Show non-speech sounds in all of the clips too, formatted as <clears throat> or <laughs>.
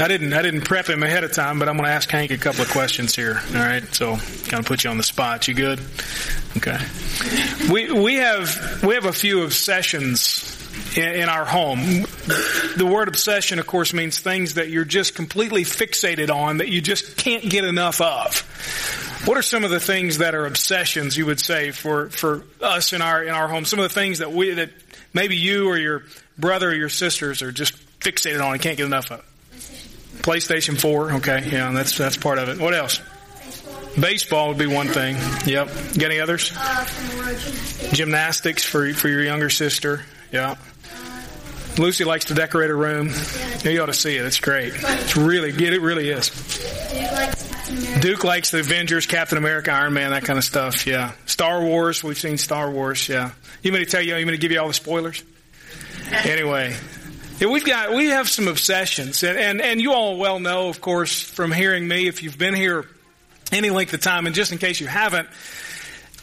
I didn't I didn't prep him ahead of time, but I'm going to ask Hank a couple of questions here. All right, so kind of put you on the spot. You good? Okay. We we have we have a few obsessions in, our home. The word obsession, of course, means things that you're just completely fixated on that you just can't get enough of. What are some of the things that are obsessions you would say for for us in our in our home? Some of the things that we that maybe you or your brother or your sisters are just fixated on and can't get enough of. PlayStation 4, okay, yeah, that's that's part of it. What else? Baseball would be one thing. Yep. Got any others? Gymnastics for for your younger sister. Yeah. Lucy likes to decorate her room. Yeah, you ought to see it. It's great. It's really good. It really is. Duke likes the Avengers, Captain America, Iron Man, that kind of stuff. Yeah. Star Wars. We've seen Star Wars. Yeah. You want me to tell you? You want me to give you all the spoilers? Anyway, yeah, we've got we have some obsessions, and, and and you all well know, of course, from hearing me, if you've been here any length of time, and just in case you haven't,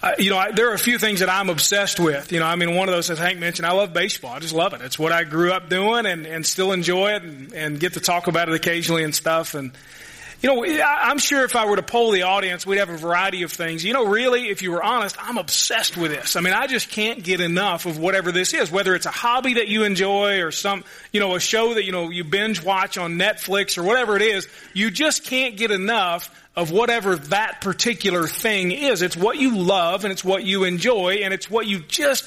uh, you know, I, there are a few things that I'm obsessed with. You know, I mean, one of those, as Hank mentioned, I love baseball. I just love it. It's what I grew up doing, and and still enjoy it, and, and get to talk about it occasionally and stuff, and you know, I'm sure if I were to poll the audience, we'd have a variety of things. You know, really, if you were honest, I'm obsessed with this. I mean, I just can't get enough of whatever this is, whether it's a hobby that you enjoy or some, you know, a show that, you know, you binge watch on Netflix or whatever it is. You just can't get enough of whatever that particular thing is. It's what you love and it's what you enjoy and it's what you just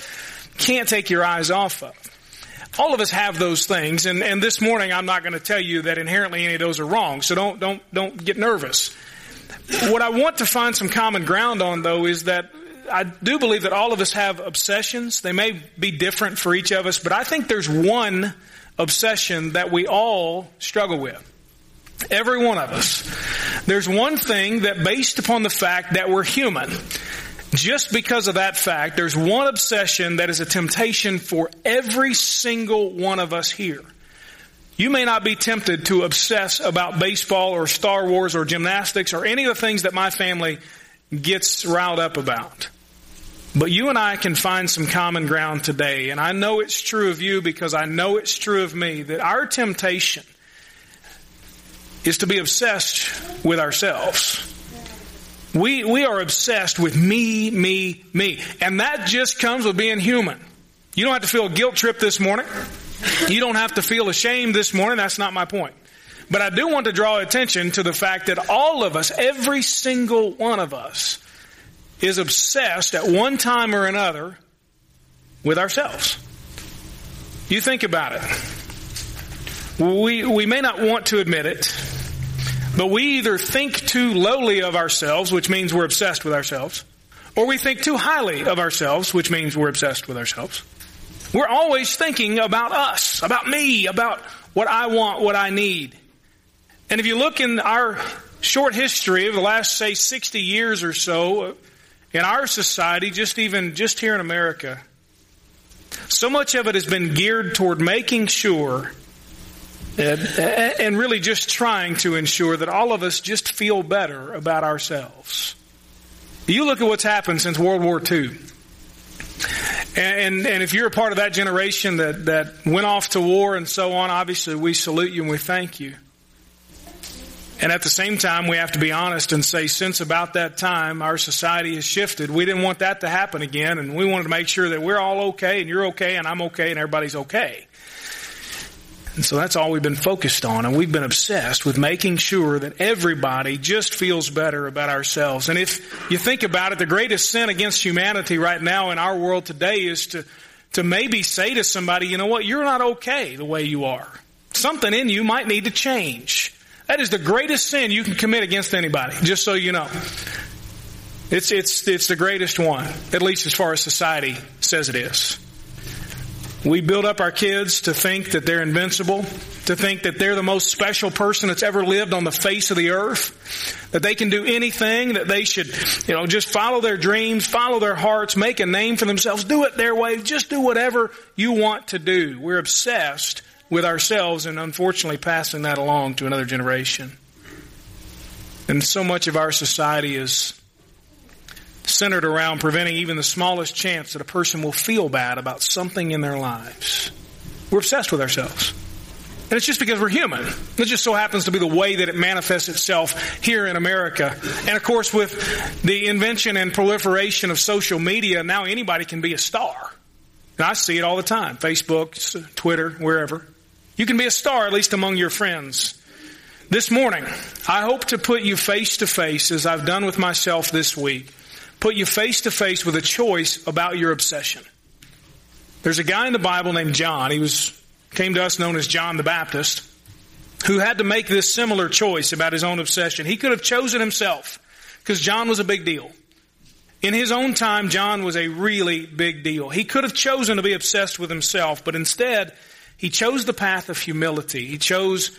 can't take your eyes off of. All of us have those things, and, and this morning I'm not going to tell you that inherently any of those are wrong, so don't, don't, don't get nervous. What I want to find some common ground on though is that I do believe that all of us have obsessions. They may be different for each of us, but I think there's one obsession that we all struggle with. Every one of us. There's one thing that based upon the fact that we're human, just because of that fact, there's one obsession that is a temptation for every single one of us here. You may not be tempted to obsess about baseball or Star Wars or gymnastics or any of the things that my family gets riled up about. But you and I can find some common ground today. And I know it's true of you because I know it's true of me that our temptation is to be obsessed with ourselves. We, we are obsessed with me, me, me. And that just comes with being human. You don't have to feel guilt trip this morning. You don't have to feel ashamed this morning. That's not my point. But I do want to draw attention to the fact that all of us, every single one of us, is obsessed at one time or another with ourselves. You think about it. We, we may not want to admit it, but we either think too lowly of ourselves, which means we're obsessed with ourselves, or we think too highly of ourselves, which means we're obsessed with ourselves. We're always thinking about us, about me, about what I want, what I need. And if you look in our short history of the last, say, 60 years or so, in our society, just even, just here in America, so much of it has been geared toward making sure and, and really just trying to ensure that all of us just feel better about ourselves. You look at what's happened since World War II. And, and if you're a part of that generation that, that went off to war and so on, obviously we salute you and we thank you. And at the same time, we have to be honest and say, since about that time, our society has shifted. We didn't want that to happen again, and we wanted to make sure that we're all okay, and you're okay, and I'm okay, and everybody's okay. And so that's all we've been focused on. And we've been obsessed with making sure that everybody just feels better about ourselves. And if you think about it, the greatest sin against humanity right now in our world today is to, to maybe say to somebody, you know what, you're not okay the way you are. Something in you might need to change. That is the greatest sin you can commit against anybody, just so you know. It's, it's, it's the greatest one, at least as far as society says it is. We build up our kids to think that they're invincible, to think that they're the most special person that's ever lived on the face of the earth, that they can do anything, that they should, you know, just follow their dreams, follow their hearts, make a name for themselves, do it their way, just do whatever you want to do. We're obsessed with ourselves and unfortunately passing that along to another generation. And so much of our society is centered around preventing even the smallest chance that a person will feel bad about something in their lives. We're obsessed with ourselves. And it's just because we're human. It just so happens to be the way that it manifests itself here in America. And of course, with the invention and proliferation of social media, now anybody can be a star. And I see it all the time. Facebook, Twitter, wherever. You can be a star, at least among your friends. This morning, I hope to put you face to face, as I've done with myself this week, put you face to face with a choice about your obsession. There's a guy in the Bible named John. He was came to us known as John the Baptist, who had to make this similar choice about his own obsession. He could have chosen himself because John was a big deal. In his own time, John was a really big deal. He could have chosen to be obsessed with himself, but instead, he chose the path of humility. He chose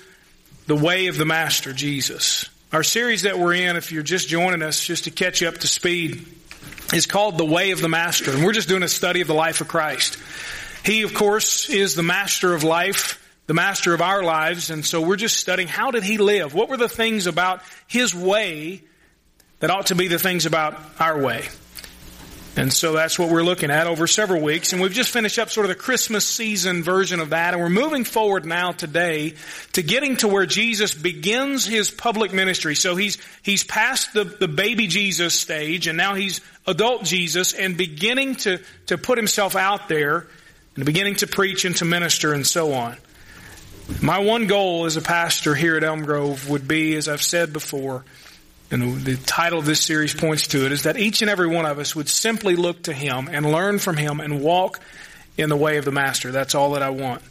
the way of the Master, Jesus. Our series that we're in, if you're just joining us, just to catch up to speed, is called The Way of the Master. And we're just doing a study of the life of Christ. He, of course, is the master of life, the master of our lives, and so we're just studying how did he live? What were the things about his way that ought to be the things about our way? And so that's what we're looking at over several weeks. And we've just finished up sort of the Christmas season version of that. And we're moving forward now today to getting to where Jesus begins his public ministry. So he's, he's past the, the baby Jesus stage and now he's adult Jesus and beginning to, to put himself out there and beginning to preach and to minister and so on. My one goal as a pastor here at Elm Grove would be, as I've said before, and the title of this series points to it, is that each and every one of us would simply look to Him and learn from Him and walk in the way of the Master. That's all that I want.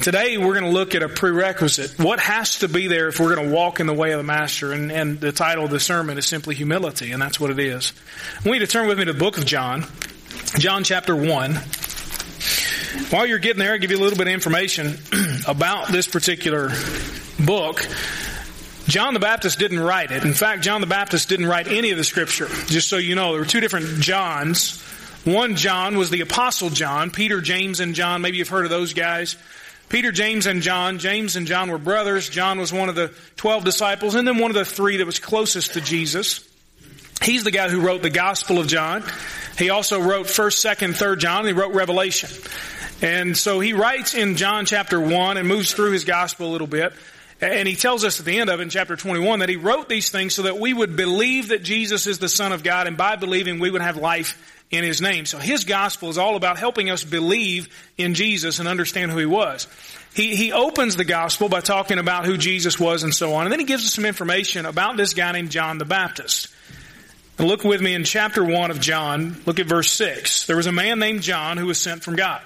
Today we're going to look at a prerequisite. What has to be there if we're going to walk in the way of the Master? And, and the title of the sermon is simply humility, and that's what it is. I want you to turn with me to the book of John, John chapter 1. While you're getting there, I'll give you a little bit of information <clears throat> about this particular book. John the Baptist didn't write it. In fact, John the Baptist didn't write any of the scripture. Just so you know, there were two different Johns. One John was the Apostle John, Peter, James, and John. Maybe you've heard of those guys. Peter, James, and John. James and John were brothers. John was one of the twelve disciples, and then one of the three that was closest to Jesus. He's the guy who wrote the Gospel of John. He also wrote 1st, 2nd, 3rd John, he wrote Revelation. And so he writes in John chapter 1 and moves through his gospel a little bit. And he tells us at the end of it in chapter 21 that he wrote these things so that we would believe that Jesus is the Son of God and by believing we would have life in his name. So his gospel is all about helping us believe in Jesus and understand who he was. He, he opens the gospel by talking about who Jesus was and so on. And then he gives us some information about this guy named John the Baptist. Look with me in chapter 1 of John. Look at verse 6. There was a man named John who was sent from God.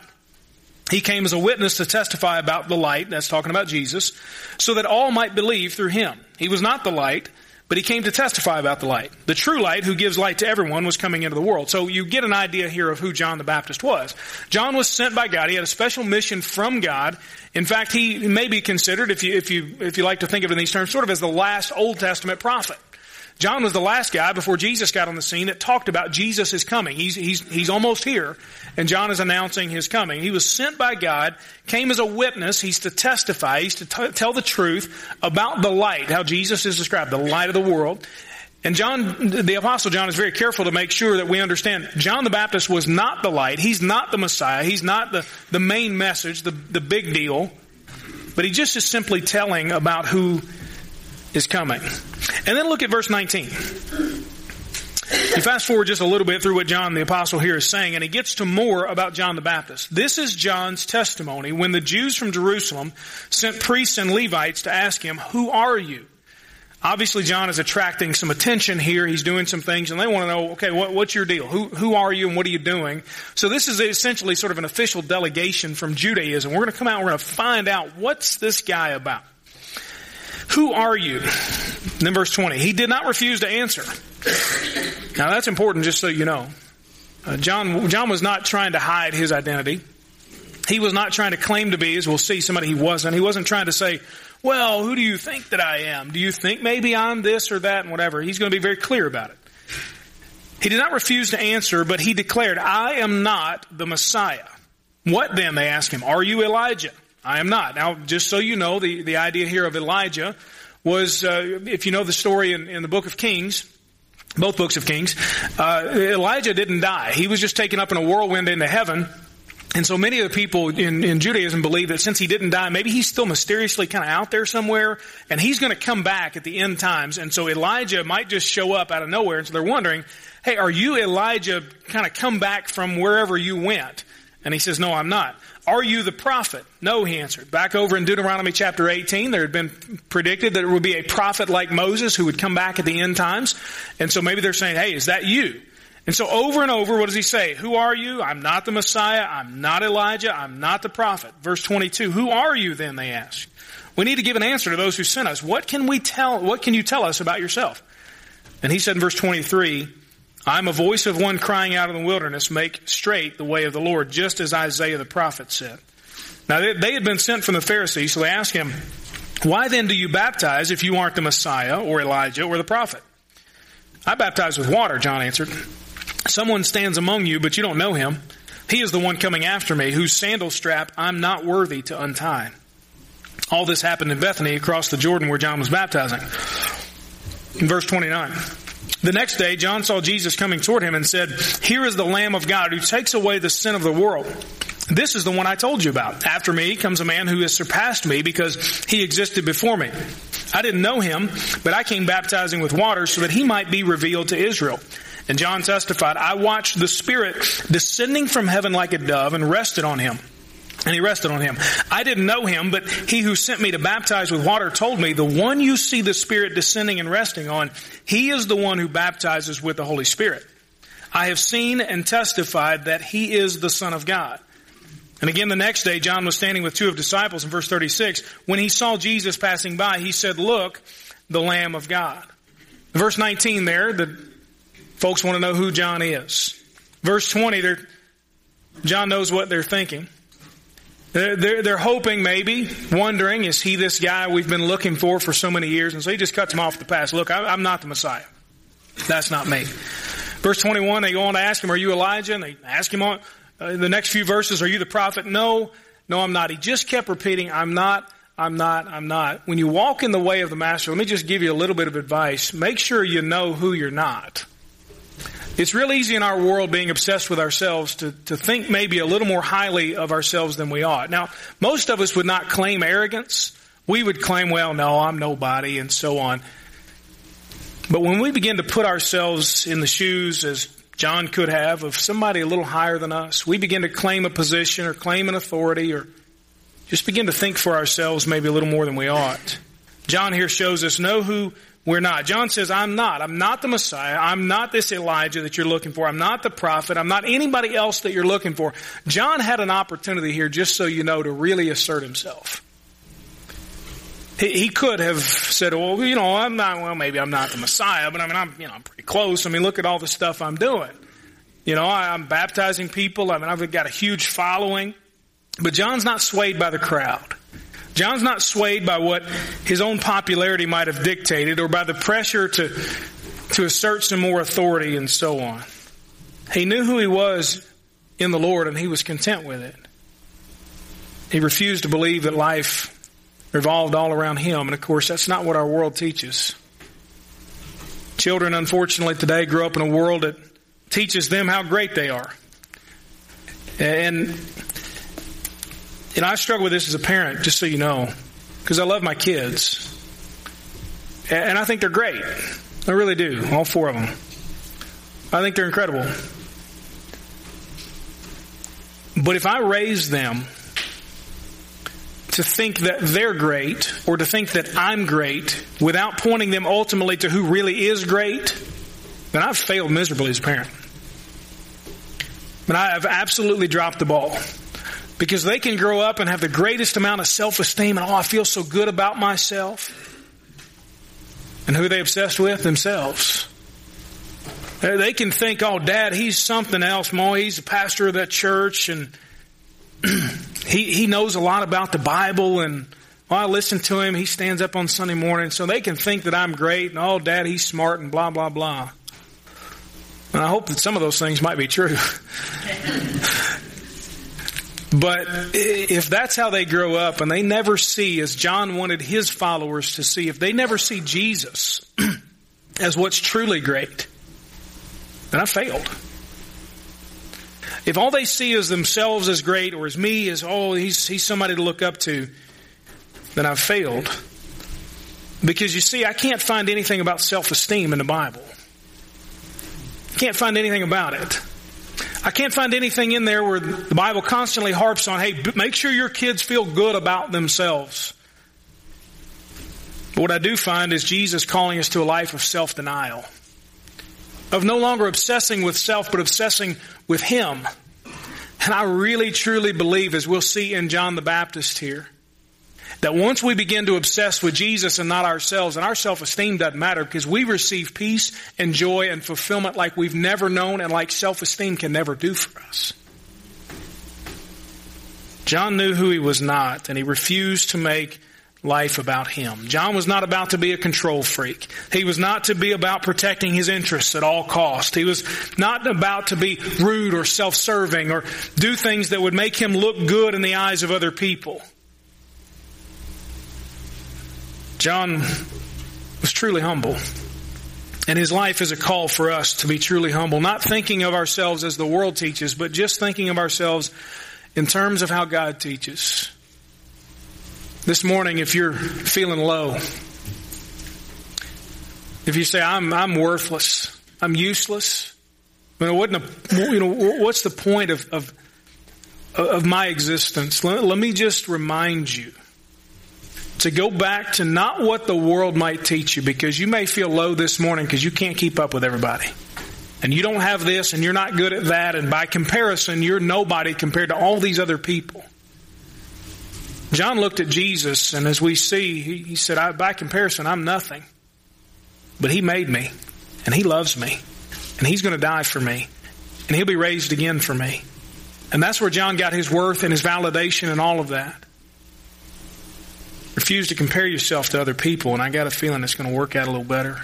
He came as a witness to testify about the light, that's talking about Jesus, so that all might believe through him. He was not the light, but he came to testify about the light. The true light, who gives light to everyone, was coming into the world. So you get an idea here of who John the Baptist was. John was sent by God. He had a special mission from God. In fact, he may be considered, if you, if you, if you like to think of it in these terms, sort of as the last Old Testament prophet. John was the last guy before Jesus got on the scene that talked about Jesus is coming. He's, he's, he's almost here, and John is announcing his coming. He was sent by God, came as a witness. He's to testify. He's to t- tell the truth about the light, how Jesus is described, the light of the world. And John, the apostle John is very careful to make sure that we understand John the Baptist was not the light. He's not the Messiah. He's not the, the main message, the, the big deal. But he just is simply telling about who is coming. And then look at verse 19. You fast forward just a little bit through what John the apostle here is saying, and he gets to more about John the Baptist. This is John's testimony when the Jews from Jerusalem sent priests and Levites to ask him, who are you? Obviously, John is attracting some attention here. He's doing some things, and they want to know, okay, what, what's your deal? Who, who are you, and what are you doing? So this is essentially sort of an official delegation from Judaism. We're going to come out, we're going to find out what's this guy about. Who are you? And then verse 20. He did not refuse to answer. Now that's important just so you know. Uh, John, John was not trying to hide his identity. He was not trying to claim to be, as we'll see, somebody he wasn't. He wasn't trying to say, well, who do you think that I am? Do you think maybe I'm this or that and whatever? He's going to be very clear about it. He did not refuse to answer, but he declared, I am not the Messiah. What then? They asked him. Are you Elijah? I am not. Now, just so you know, the, the idea here of Elijah was, uh, if you know the story in, in the book of Kings, both books of Kings, uh, Elijah didn't die. He was just taken up in a whirlwind into heaven. And so many of the people in, in Judaism believe that since he didn't die, maybe he's still mysteriously kind of out there somewhere and he's going to come back at the end times. And so Elijah might just show up out of nowhere. And so they're wondering, hey, are you Elijah kind of come back from wherever you went? And he says, no, I'm not. Are you the prophet? No, he answered. Back over in Deuteronomy chapter 18, there had been predicted that it would be a prophet like Moses who would come back at the end times. And so maybe they're saying, hey, is that you? And so over and over, what does he say? Who are you? I'm not the Messiah. I'm not Elijah. I'm not the prophet. Verse 22, who are you then, they ask. We need to give an answer to those who sent us. What can we tell, what can you tell us about yourself? And he said in verse 23, I'm a voice of one crying out in the wilderness, make straight the way of the Lord, just as Isaiah the prophet said. Now they had been sent from the Pharisees, so they asked him, why then do you baptize if you aren't the Messiah or Elijah or the prophet? I baptize with water, John answered. Someone stands among you, but you don't know him. He is the one coming after me, whose sandal strap I'm not worthy to untie. All this happened in Bethany across the Jordan where John was baptizing. In verse 29. The next day, John saw Jesus coming toward him and said, Here is the Lamb of God who takes away the sin of the world. This is the one I told you about. After me comes a man who has surpassed me because he existed before me. I didn't know him, but I came baptizing with water so that he might be revealed to Israel. And John testified, I watched the Spirit descending from heaven like a dove and rested on him. And he rested on him. I didn't know him, but he who sent me to baptize with water told me, the one you see the Spirit descending and resting on, he is the one who baptizes with the Holy Spirit. I have seen and testified that he is the Son of God. And again, the next day, John was standing with two of disciples in verse 36. When he saw Jesus passing by, he said, look, the Lamb of God. Verse 19 there, the Folks want to know who John is. Verse 20, John knows what they're thinking. They're, they're, hoping, maybe, wondering, is he this guy we've been looking for for so many years? And so he just cuts him off the pass. Look, I, I'm not the Messiah. That's not me. Verse 21, they go on to ask him, are you Elijah? And they ask him on uh, the next few verses, are you the prophet? No, no, I'm not. He just kept repeating, I'm not, I'm not, I'm not. When you walk in the way of the master, let me just give you a little bit of advice. Make sure you know who you're not. It's real easy in our world being obsessed with ourselves to, to think maybe a little more highly of ourselves than we ought. Now, most of us would not claim arrogance. We would claim, well, no, I'm nobody and so on. But when we begin to put ourselves in the shoes, as John could have, of somebody a little higher than us, we begin to claim a position or claim an authority or just begin to think for ourselves maybe a little more than we ought. John here shows us know who we're not. John says, I'm not. I'm not the Messiah. I'm not this Elijah that you're looking for. I'm not the prophet. I'm not anybody else that you're looking for. John had an opportunity here, just so you know, to really assert himself. He, could have said, well, you know, I'm not, well, maybe I'm not the Messiah, but I mean, I'm, you know, I'm pretty close. I mean, look at all the stuff I'm doing. You know, I'm baptizing people. I mean, I've got a huge following. But John's not swayed by the crowd. John's not swayed by what his own popularity might have dictated or by the pressure to, to assert some more authority and so on. He knew who he was in the Lord and he was content with it. He refused to believe that life revolved all around him. And of course, that's not what our world teaches. Children, unfortunately, today grow up in a world that teaches them how great they are. And and I struggle with this as a parent, just so you know, because I love my kids. And I think they're great. I really do. All four of them. I think they're incredible. But if I raise them to think that they're great or to think that I'm great without pointing them ultimately to who really is great, then I've failed miserably as a parent. But I have absolutely dropped the ball. Because they can grow up and have the greatest amount of self-esteem and, oh, I feel so good about myself. And who they obsessed with? Themselves. They can think, oh, dad, he's something else. Mo, he's a pastor of that church and <clears throat> he, he knows a lot about the Bible and well, I listen to him. He stands up on Sunday morning. So they can think that I'm great and, oh, dad, he's smart and blah, blah, blah. And I hope that some of those things might be true. <laughs> But if that's how they grow up and they never see, as John wanted his followers to see, if they never see Jesus <clears throat> as what's truly great, then I failed. if all they see is themselves as great or as me as, oh, he's, he's somebody to look up to, then I've failed. Because you see, I can't find anything about self-esteem in the Bible. Can't find anything about it. I can't find anything in there where the Bible constantly harps on, hey, make sure your kids feel good about themselves. But what I do find is Jesus calling us to a life of self-denial. Of no longer obsessing with self, but obsessing with Him. And I really truly believe, as we'll see in John the Baptist here, that once we begin to obsess with Jesus and not ourselves, and our self-esteem doesn't matter because we receive peace and joy and fulfillment like we've never known and like self-esteem can never do for us. John knew who he was not and he refused to make life about him. John was not about to be a control freak. He was not to be about protecting his interests at all cost. He was not about to be rude or self-serving or do things that would make him look good in the eyes of other people. John was truly humble. And his life is a call for us to be truly humble, not thinking of ourselves as the world teaches, but just thinking of ourselves in terms of how God teaches. This morning, if you're feeling low, if you say, I'm, I'm worthless, I'm useless, you know, what you know, what's the point of, of, of my existence? Let, let me just remind you to go back to not what the world might teach you because you may feel low this morning because you can't keep up with everybody. And you don't have this and you're not good at that and by comparison you're nobody compared to all these other people. John looked at Jesus and as we see, he, he said, by comparison, I'm nothing. But he made me and he loves me and he's going to die for me and he'll be raised again for me. And that's where John got his worth and his validation and all of that. Refuse to compare yourself to other people, and I got a feeling it's going to work out a little better.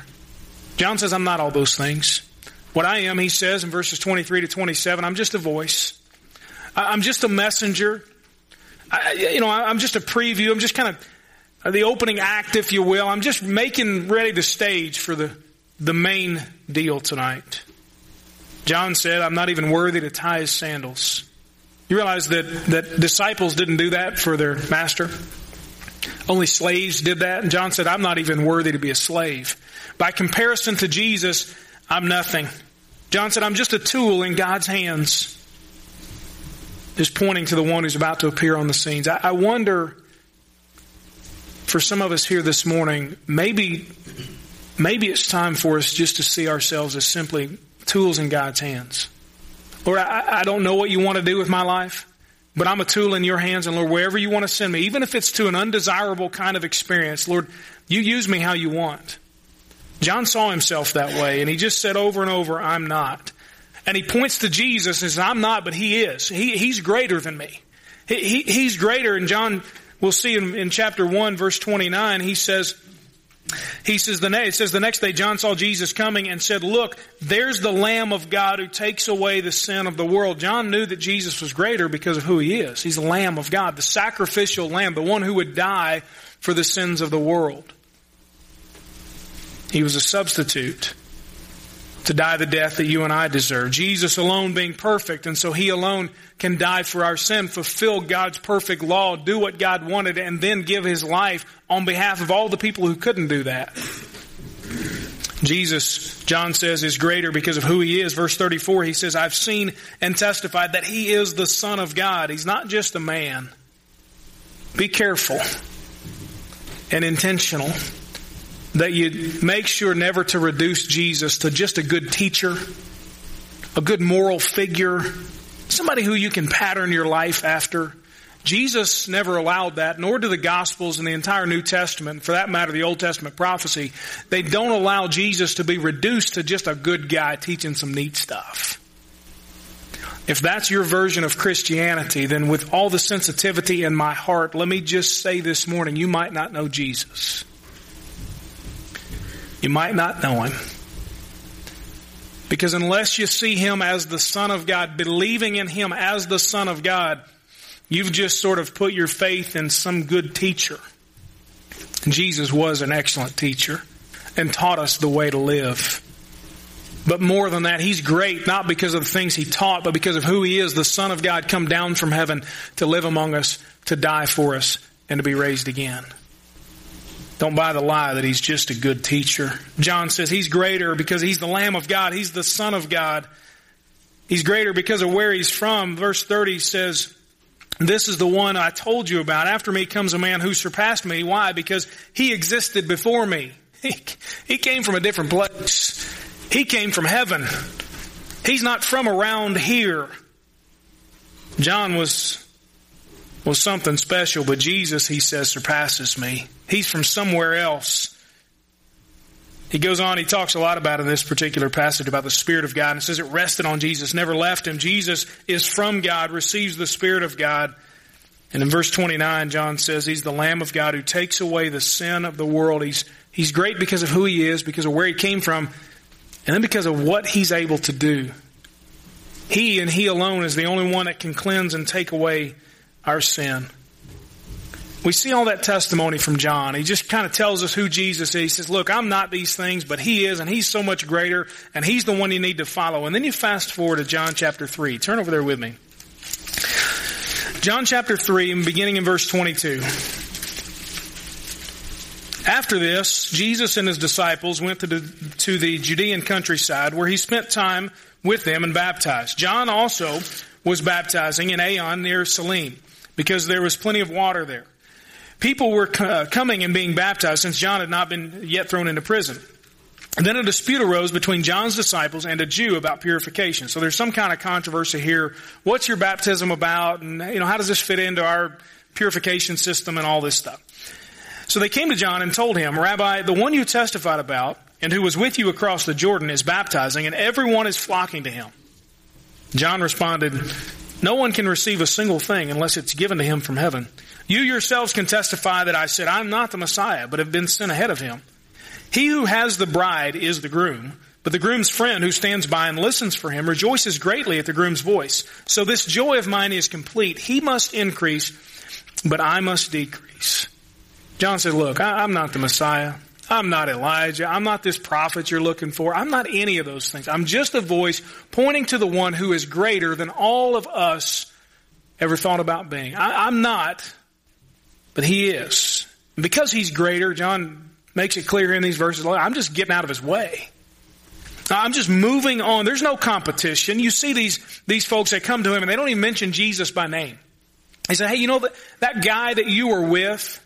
John says, I'm not all those things. What I am, he says in verses 23 to 27, I'm just a voice. I'm just a messenger. I, you know, I'm just a preview. I'm just kind of uh, the opening act, if you will. I'm just making ready the stage for the, the main deal tonight. John said, I'm not even worthy to tie his sandals. You realize that, that disciples didn't do that for their master? Only slaves did that. And John said, I'm not even worthy to be a slave. By comparison to Jesus, I'm nothing. John said, I'm just a tool in God's hands. Just pointing to the one who's about to appear on the scenes. I, I wonder, for some of us here this morning, maybe, maybe it's time for us just to see ourselves as simply tools in God's hands. Lord, I, I don't know what you want to do with my life. But I'm a tool in your hands, and Lord, wherever you want to send me, even if it's to an undesirable kind of experience, Lord, you use me how you want. John saw himself that way, and he just said over and over, I'm not. And he points to Jesus and says, I'm not, but he is. He, he's greater than me. He, he, he's greater, and John, we'll see in, in chapter 1, verse 29, he says, he says the next, it says the next day John saw Jesus coming and said, look, there's the Lamb of God who takes away the sin of the world. John knew that Jesus was greater because of who he is. He's the Lamb of God, the sacrificial Lamb, the one who would die for the sins of the world. He was a substitute to die the death that you and I deserve. Jesus alone being perfect, and so He alone can die for our sin, fulfill God's perfect law, do what God wanted, and then give His life on behalf of all the people who couldn't do that. Jesus, John says, is greater because of who He is. Verse 34, He says, I've seen and testified that He is the Son of God. He's not just a man. Be careful and intentional that you make sure never to reduce Jesus to just a good teacher, a good moral figure, somebody who you can pattern your life after. Jesus never allowed that, nor do the Gospels and the entire New Testament, for that matter, the Old Testament prophecy. They don't allow Jesus to be reduced to just a good guy teaching some neat stuff. If that's your version of Christianity, then with all the sensitivity in my heart, let me just say this morning, you might not know Jesus. You might not know him. Because unless you see him as the Son of God, believing in him as the Son of God, you've just sort of put your faith in some good teacher. Jesus was an excellent teacher and taught us the way to live. But more than that, he's great not because of the things he taught, but because of who he is, the Son of God come down from heaven to live among us, to die for us, and to be raised again. Don't buy the lie that he's just a good teacher. John says he's greater because he's the Lamb of God. He's the Son of God. He's greater because of where he's from. Verse 30 says, this is the one I told you about. After me comes a man who surpassed me. Why? Because he existed before me. <laughs> He, he came from a different place. He came from heaven. He's not from around here. John was was something special, but Jesus, he says, surpasses me. He's from somewhere else. He goes on, he talks a lot about in this particular passage about the Spirit of God and says it rested on Jesus, never left him. Jesus is from God, receives the Spirit of God. And in verse 29, John says he's the Lamb of God who takes away the sin of the world. He's, he's great because of who he is, because of where he came from, and then because of what he's able to do. He and he alone is the only one that can cleanse and take away our sin. We see all that testimony from John. He just kind of tells us who Jesus is. He says, look, I'm not these things, but he is, and he's so much greater, and he's the one you need to follow. And then you fast forward to John chapter 3. Turn over there with me. John chapter 3, beginning in verse 22. After this, Jesus and his disciples went to the, to the Judean countryside where he spent time with them and baptized. John also was baptizing in Aenon near Salim because there was plenty of water there. People were uh, coming and being baptized since John had not been yet thrown into prison. And then a dispute arose between John's disciples and a Jew about purification. So there's some kind of controversy here. What's your baptism about? And, you know, how does this fit into our purification system and all this stuff? So they came to John and told him, Rabbi, the one you testified about and who was with you across the Jordan is baptizing and everyone is flocking to him. John responded, no one can receive a single thing unless it's given to him from heaven. You yourselves can testify that I said, I'm not the Messiah, but have been sent ahead of him. He who has the bride is the groom, but the groom's friend who stands by and listens for him rejoices greatly at the groom's voice. So this joy of mine is complete. He must increase, but I must decrease. John said, look, I'm not the Messiah. I'm not Elijah. I'm not this prophet you're looking for. I'm not any of those things. I'm just a voice pointing to the one who is greater than all of us ever thought about being. I, am not, but he is. And because he's greater, John makes it clear in these verses, I'm just getting out of his way. I'm just moving on. There's no competition. You see these, these folks that come to him and they don't even mention Jesus by name. They say, hey, you know that, that guy that you were with,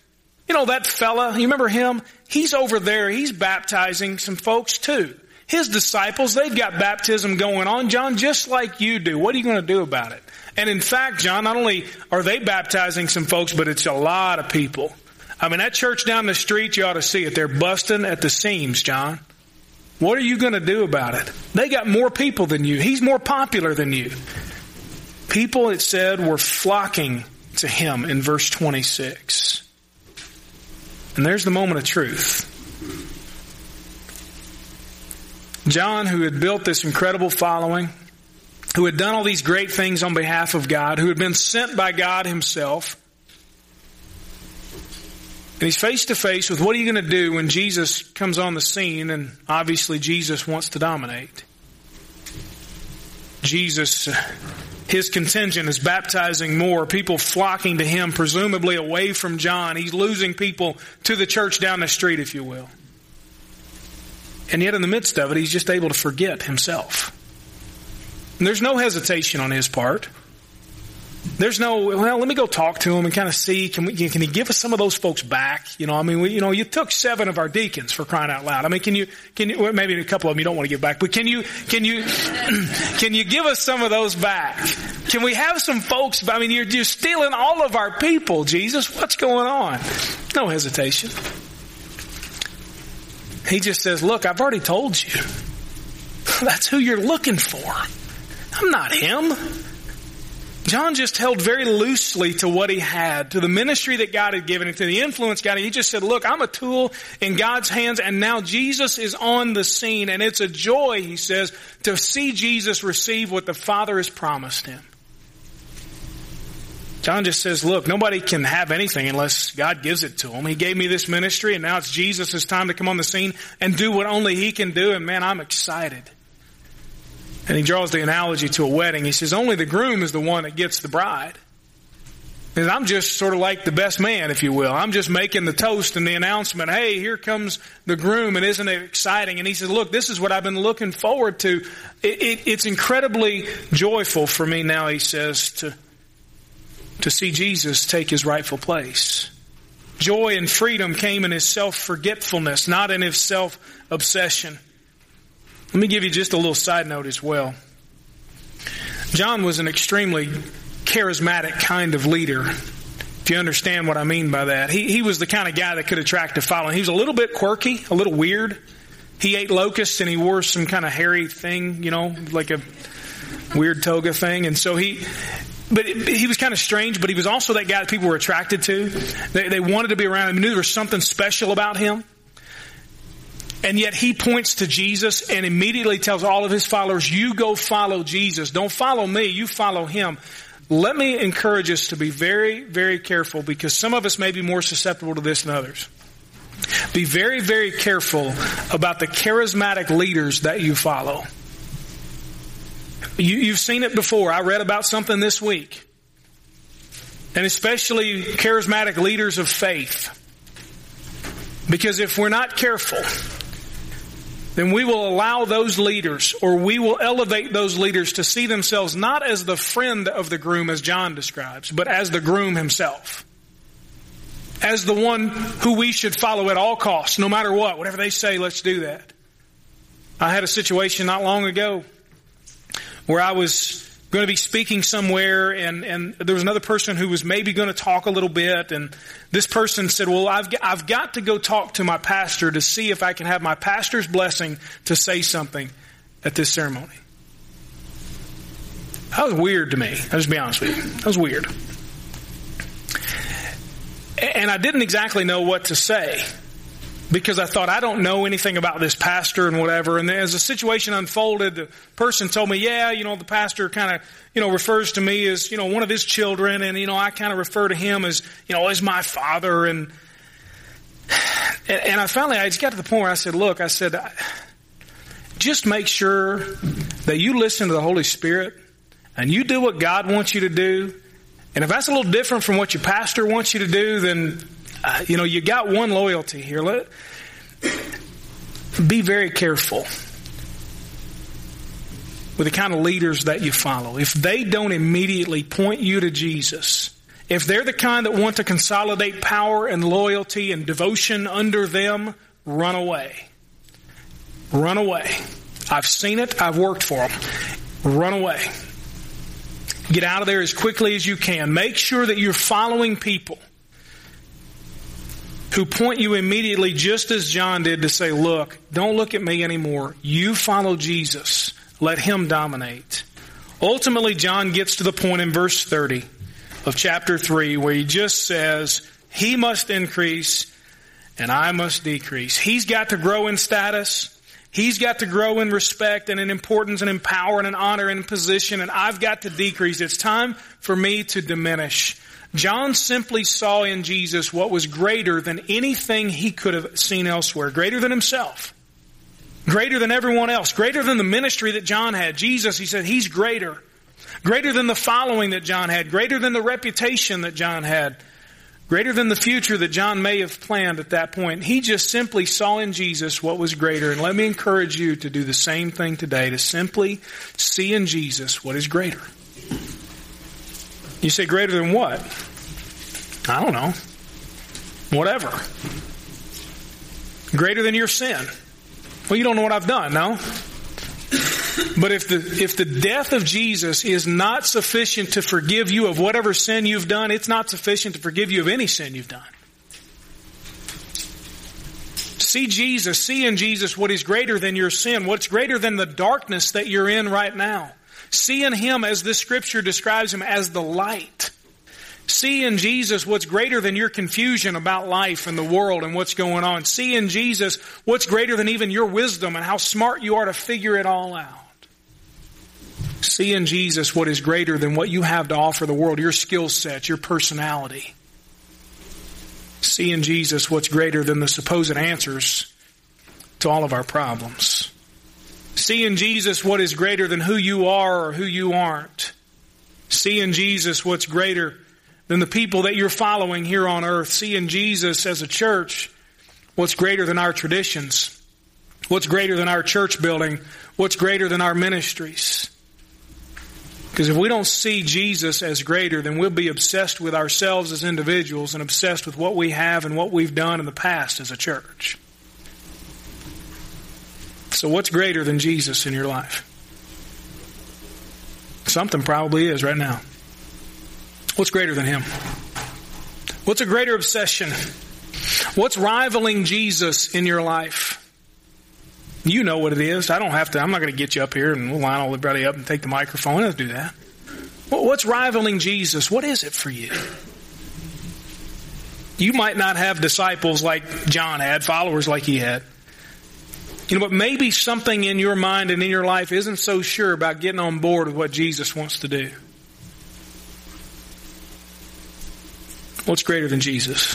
you know, that fella, you remember him? He's over there. He's baptizing some folks too. His disciples, they've got baptism going on, John, just like you do. What are you going to do about it? And in fact, John, not only are they baptizing some folks, but it's a lot of people. I mean, that church down the street, you ought to see it. They're busting at the seams, John. What are you going to do about it? They got more people than you. He's more popular than you. People, it said, were flocking to him in verse 26. And there's the moment of truth. John, who had built this incredible following, who had done all these great things on behalf of God, who had been sent by God himself, and he's face to face with what are you going to do when Jesus comes on the scene, and obviously Jesus wants to dominate. Jesus his contingent is baptizing more, people flocking to him, presumably away from John. He's losing people to the church down the street, if you will. And yet, in the midst of it, he's just able to forget himself. And there's no hesitation on his part. There's no, well, let me go talk to him and kind of see, can we, can he give us some of those folks back? You know, I mean, we, you know, you took seven of our deacons for crying out loud. I mean, can you, can you, well, maybe a couple of them you don't want to give back, but can you, can you, <clears throat> can you give us some of those back? Can we have some folks, I mean, you're, you're stealing all of our people, Jesus. What's going on? No hesitation. He just says, look, I've already told you. <laughs> That's who you're looking for. I'm not him. John just held very loosely to what he had, to the ministry that God had given him, to the influence God had. He just said, look, I'm a tool in God's hands and now Jesus is on the scene and it's a joy, he says, to see Jesus receive what the Father has promised him. John just says, look, nobody can have anything unless God gives it to him. He gave me this ministry and now it's Jesus' time to come on the scene and do what only he can do and man, I'm excited. And he draws the analogy to a wedding. He says, only the groom is the one that gets the bride. And I'm just sort of like the best man, if you will. I'm just making the toast and the announcement. Hey, here comes the groom, and isn't it exciting? And he says, "Look, this is what I've been looking forward to. It, it, it's incredibly joyful for me now." He says to to see Jesus take his rightful place. Joy and freedom came in his self forgetfulness, not in his self obsession. Let me give you just a little side note as well. John was an extremely charismatic kind of leader. If you understand what I mean by that. He, he was the kind of guy that could attract a following. He was a little bit quirky, a little weird. He ate locusts and he wore some kind of hairy thing, you know, like a weird toga thing. And so he, but he was kind of strange, but he was also that guy that people were attracted to. They, they wanted to be around him, knew there was something special about him. And yet he points to Jesus and immediately tells all of his followers, you go follow Jesus. Don't follow me, you follow him. Let me encourage us to be very, very careful because some of us may be more susceptible to this than others. Be very, very careful about the charismatic leaders that you follow. You, have seen it before. I read about something this week. And especially charismatic leaders of faith. Because if we're not careful, then we will allow those leaders or we will elevate those leaders to see themselves not as the friend of the groom as John describes, but as the groom himself. As the one who we should follow at all costs, no matter what. Whatever they say, let's do that. I had a situation not long ago where I was going to be speaking somewhere and, and there was another person who was maybe going to talk a little bit and this person said, well, I've, I've got to go talk to my pastor to see if I can have my pastor's blessing to say something at this ceremony. That was weird to me. I'll just be honest with you. That was weird. And I didn't exactly know what to say because I thought I don't know anything about this pastor and whatever. And as the situation unfolded, the person told me, "Yeah, you know, the pastor kind of, you know, refers to me as, you know, one of his children, and you know, I kind of refer to him as, you know, as my father." And and I finally, I just got to the point where I said, "Look," I said, "Just make sure that you listen to the Holy Spirit and you do what God wants you to do." And if that's a little different from what your pastor wants you to do, then uh, you know, you got one loyalty here. Let, be very careful with the kind of leaders that you follow. If they don't immediately point you to Jesus, if they're the kind that want to consolidate power and loyalty and devotion under them, run away. Run away. I've seen it. I've worked for them. Run away. Get out of there as quickly as you can. Make sure that you're following people who point you immediately, just as John did, to say, look, don't look at me anymore. You follow Jesus. Let him dominate. Ultimately, John gets to the point in verse 30 of chapter 3 where he just says, he must increase and I must decrease. He's got to grow in status. He's got to grow in respect and in importance and in power and in honor and in position and I've got to decrease. It's time for me to diminish. John simply saw in Jesus what was greater than anything he could have seen elsewhere, greater than himself, greater than everyone else, greater than the ministry that John had. Jesus, he said, he's greater. Greater than the following that John had, greater than the reputation that John had, greater than the future that John may have planned at that point. He just simply saw in Jesus what was greater. And let me encourage you to do the same thing today, to simply see in Jesus what is greater. You say greater than what? I don't know. Whatever. Greater than your sin. Well, you don't know what I've done, no? But if the, if the death of Jesus is not sufficient to forgive you of whatever sin you've done, it's not sufficient to forgive you of any sin you've done. See Jesus, see in Jesus what is greater than your sin, what's greater than the darkness that you're in right now. See in Him, as this scripture describes Him, as the light. See in Jesus what's greater than your confusion about life and the world and what's going on. See in Jesus what's greater than even your wisdom and how smart you are to figure it all out. See in Jesus what is greater than what you have to offer the world, your skill set, your personality. See in Jesus what's greater than the supposed answers to all of our problems See in Jesus what is greater than who you are or who you aren't. See in Jesus what's greater than the people that you're following here on earth. See in Jesus as a church what's greater than our traditions. What's greater than our church building? What's greater than our ministries? Because if we don't see Jesus as greater, then we'll be obsessed with ourselves as individuals and obsessed with what we have and what we've done in the past as a church. So, what's greater than Jesus in your life? Something probably is right now. What's greater than Him? What's a greater obsession? What's rivaling Jesus in your life? You know what it is. I don't have to, I'm not going to get you up here and we'll line all everybody up and take the microphone. Let's do that. What's rivaling Jesus? What is it for you? You might not have disciples like John had, followers like he had. You know, but maybe something in your mind and in your life isn't so sure about getting on board with what Jesus wants to do. What's greater than Jesus?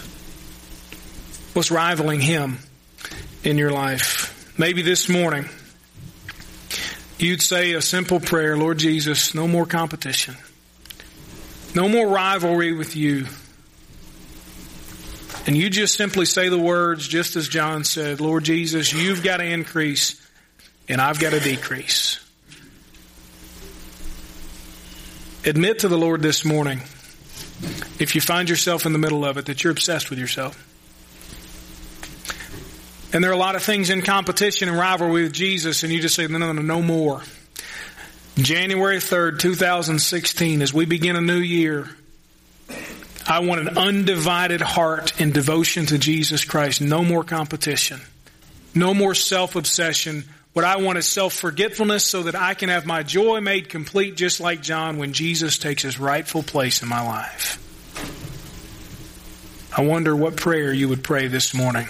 What's rivaling him in your life? Maybe this morning you'd say a simple prayer, Lord Jesus, no more competition. No more rivalry with you. And you just simply say the words just as John said, Lord Jesus, you've got to increase and I've got to decrease. Admit to the Lord this morning, if you find yourself in the middle of it, that you're obsessed with yourself. And there are a lot of things in competition and rivalry with Jesus, and you just say, no, no, no, no more. January 3rd, 2016, as we begin a new year, I want an undivided heart in devotion to Jesus Christ. No more competition. No more self-obsession. What I want is self-forgetfulness so that I can have my joy made complete just like John when Jesus takes his rightful place in my life. I wonder what prayer you would pray this morning.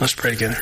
Let's pray together.